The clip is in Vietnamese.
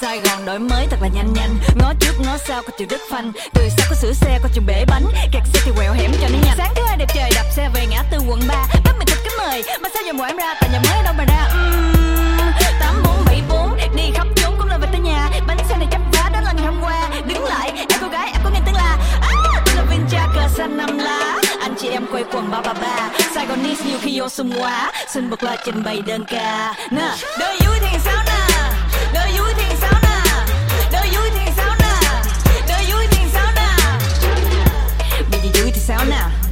Sài Gòn đổi mới thật là nhanh nhanh. Ngó trước ngó sau có chuyện đất phanh. Từ sau có sửa xe có chuyện bể bánh. Kẹt xe thì quẹo hẻm cho nó nhanh. Sáng thứ hai đẹp trời đạp xe về ngã tư quận 3 Bắt mình thật kính mời Mà sao giờ mùa em ra? Tại nhà mới đâu mà ra? Tám bốn bảy bốn. Đi khắp trốn cũng lên về tới nhà. Bánh xe này chấp vá đó là ngày hôm qua. Đứng lại em cô gái em có nghe tiếng là à, Tôi là Vincha cờ xanh năm lá. Anh chị em quay quần ba ba ba. Sài Gòn nhiều khi vô sung quá. Xin bật loa trình bày đơn ca. Nè đời vui thì now.